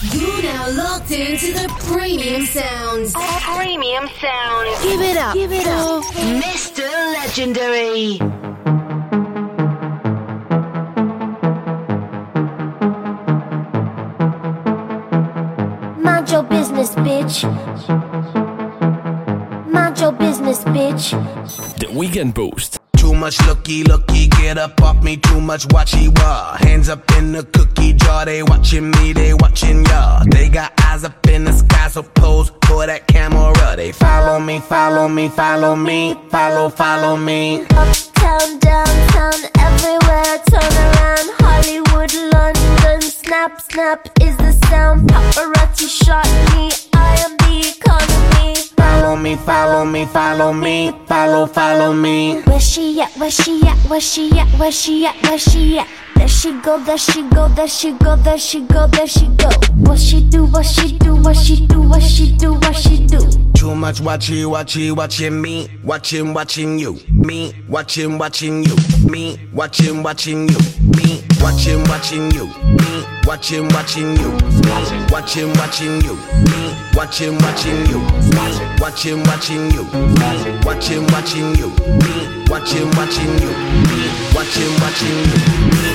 You're now locked into the premium sounds. Premium sound. Give it up. Give it up. Mr. Legendary. Mind your business, bitch. Mind your business, bitch. The Weekend Boost. Much looky, looky, get up off me. Too much watchy wah. Hands up in the cookie jar. They watching me, they watching y'all. They got eyes up in the sky, so pose for that camera. They follow me, follow me, follow me, follow, follow me. Uptown, downtown, everywhere. Turn around. Hollywood, London. Snap, snap is the sound. Paparazzi shot me. I am the economy. Follow me, follow me, follow me, follow, follow me. Where she at? Where she at? Where she at? Where she at? Where she at? There she go, there she go, there she go, there she go, there she go. What she do? What she do? What she do? What she do? What she do? Too much watchy, watchy, watching me, watching, watching you, me, watching, watching you, me, watching, watching you, me, watching, watching you, watching, watching you, watching, watching you, watching, watching you, watching, watching you, watching, watching you, watching, watching you, watching, watching you.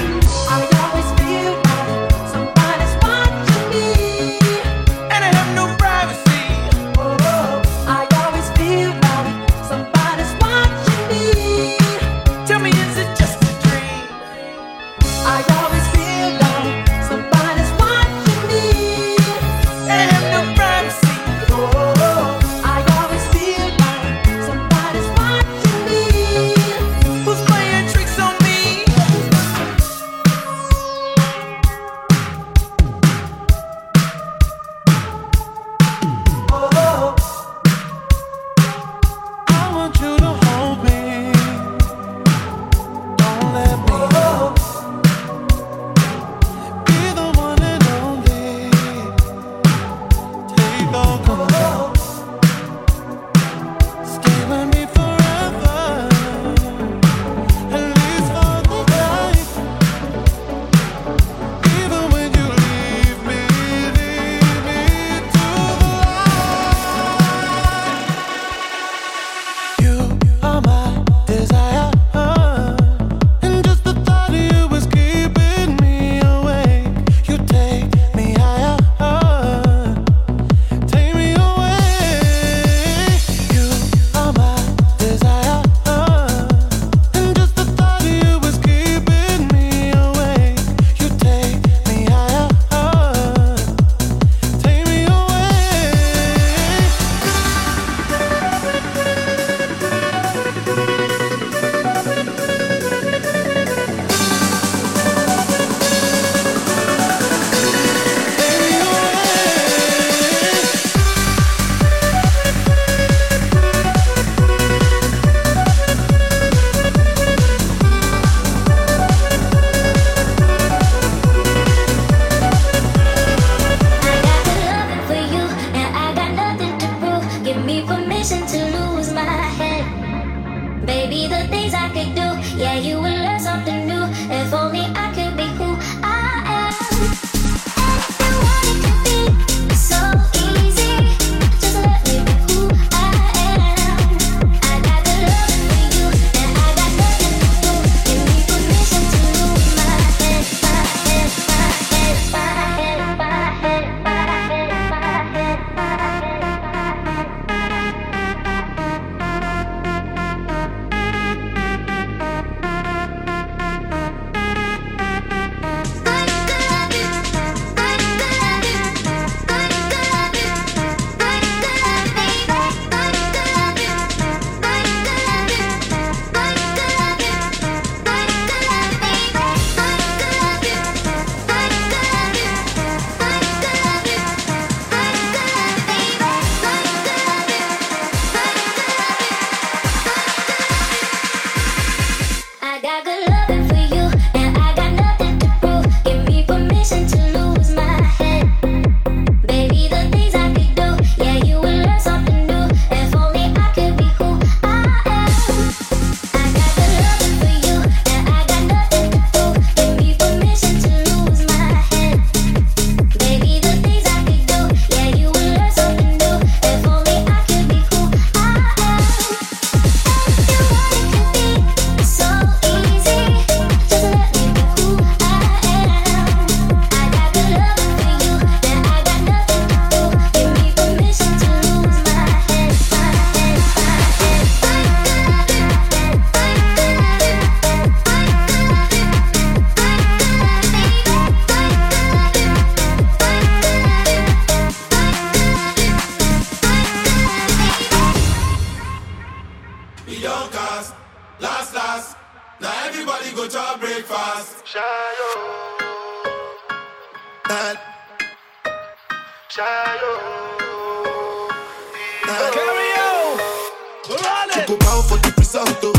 Tu go bow for the result, oh.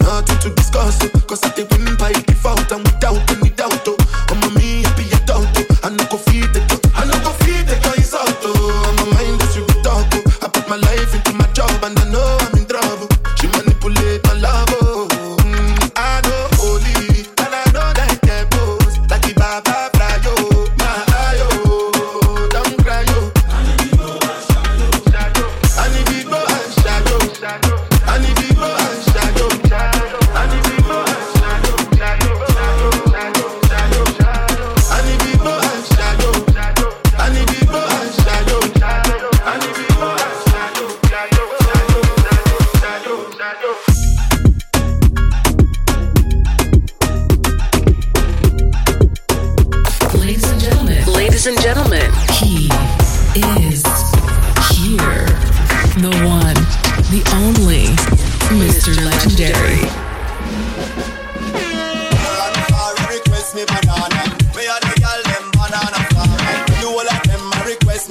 Nothing to discuss, oh. Cause I take win by default and without any doubt, oh.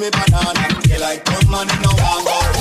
me banana. They like good in no one go.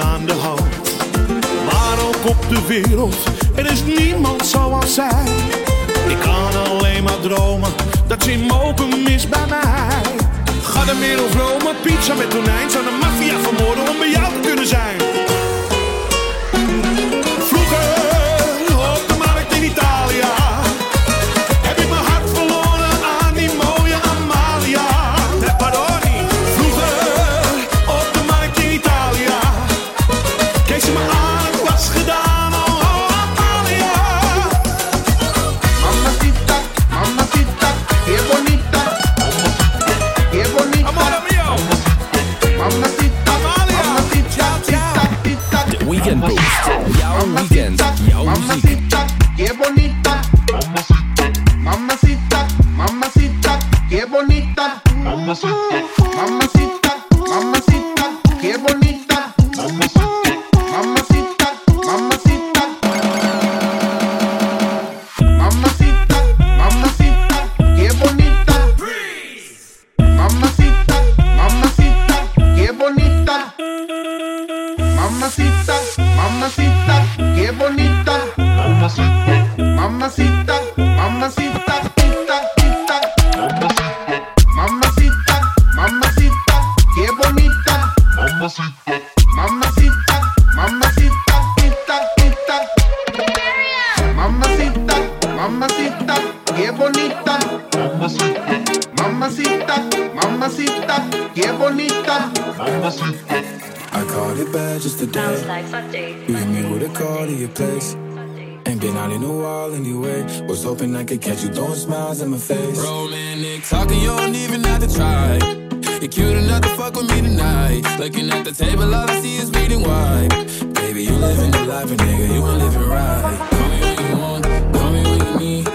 Maar aan de hand. Ook op de wereld, er is niemand zoals zij. Ik kan alleen maar dromen, dat ze mogen mis bij mij. Ga de middel Rome, pizza met tonijn. Zou de maffia vermoorden om bij jou te kunnen zijn? muscle. place. Ain't been out in a while anyway. Was hoping I could catch you throwing smiles in my face. Romantic talking, you don't even have to try. You're cute enough to fuck with me tonight. Looking at the table, all I see is bleeding white. Baby, you living the life, but nigga, you ain't living right. Call me when you want, call me when you need.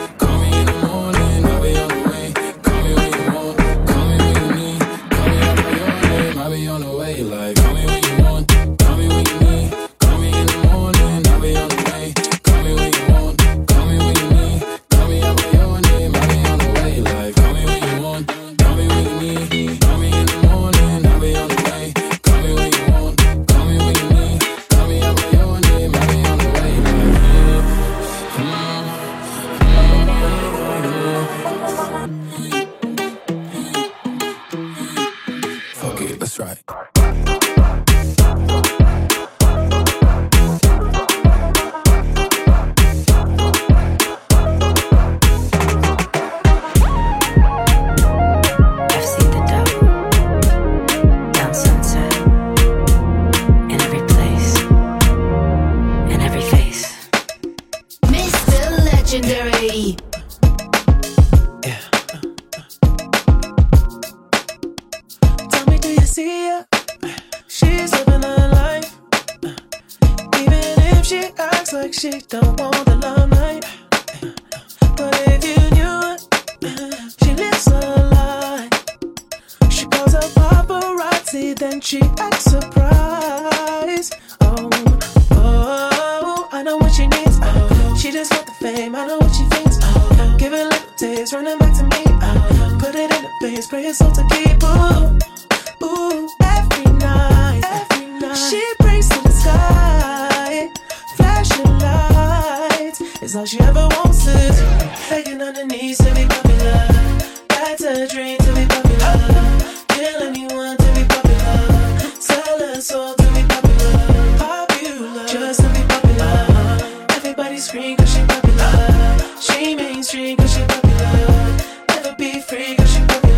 Scream cause she popular. She mainstream cause she popular. Never be free cause she popular.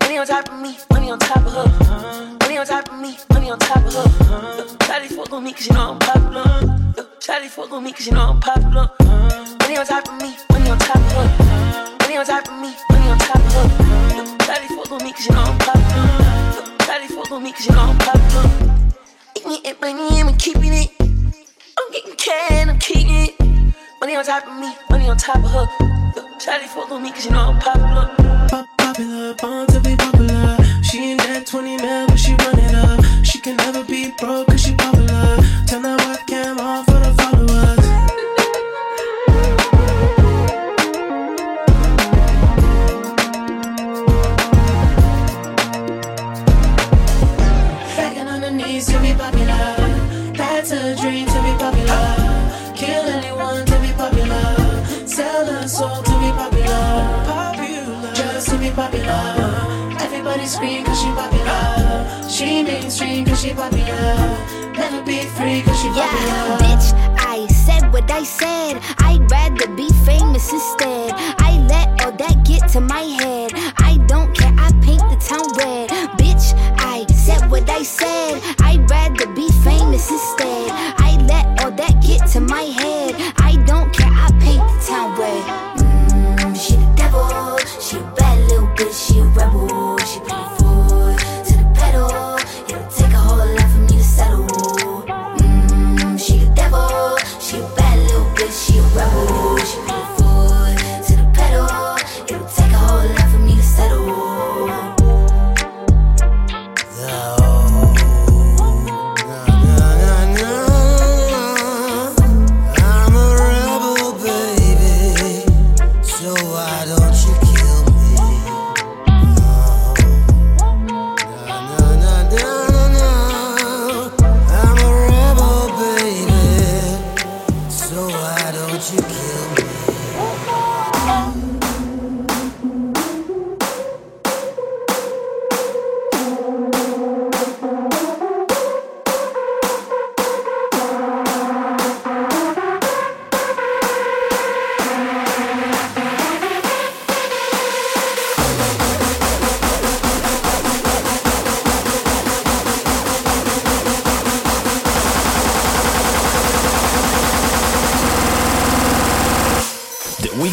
Money on top of me, money on top of her. Money on top of me, money on top of her. Shawty fuck on me cause you know I'm popular. Shawty fuck on me cause you know I'm popular. Money on top of me, money on top of her. Money on top of me, money on top of her. Shawty fuck on me cause you know I'm popular. Shawty fuck on me cause you know I'm popular. Eating it, money, I'm keeping it. Getting can, I'm keeping it. Money on top of me, money on top of her. Shawty fuck on me cause you know I'm popular. Pop popular, born to be popular. She in that 20 mil, but she run it up. She can never be broke cause she popular. Turn that webcam on popular. Everybody scream cause she popular. She mainstream cause she popular. Never be free cause she Yeah, popular. bitch, I said what I said. I'd rather be famous instead. I let all that get to my head.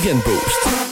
Weekend Boost.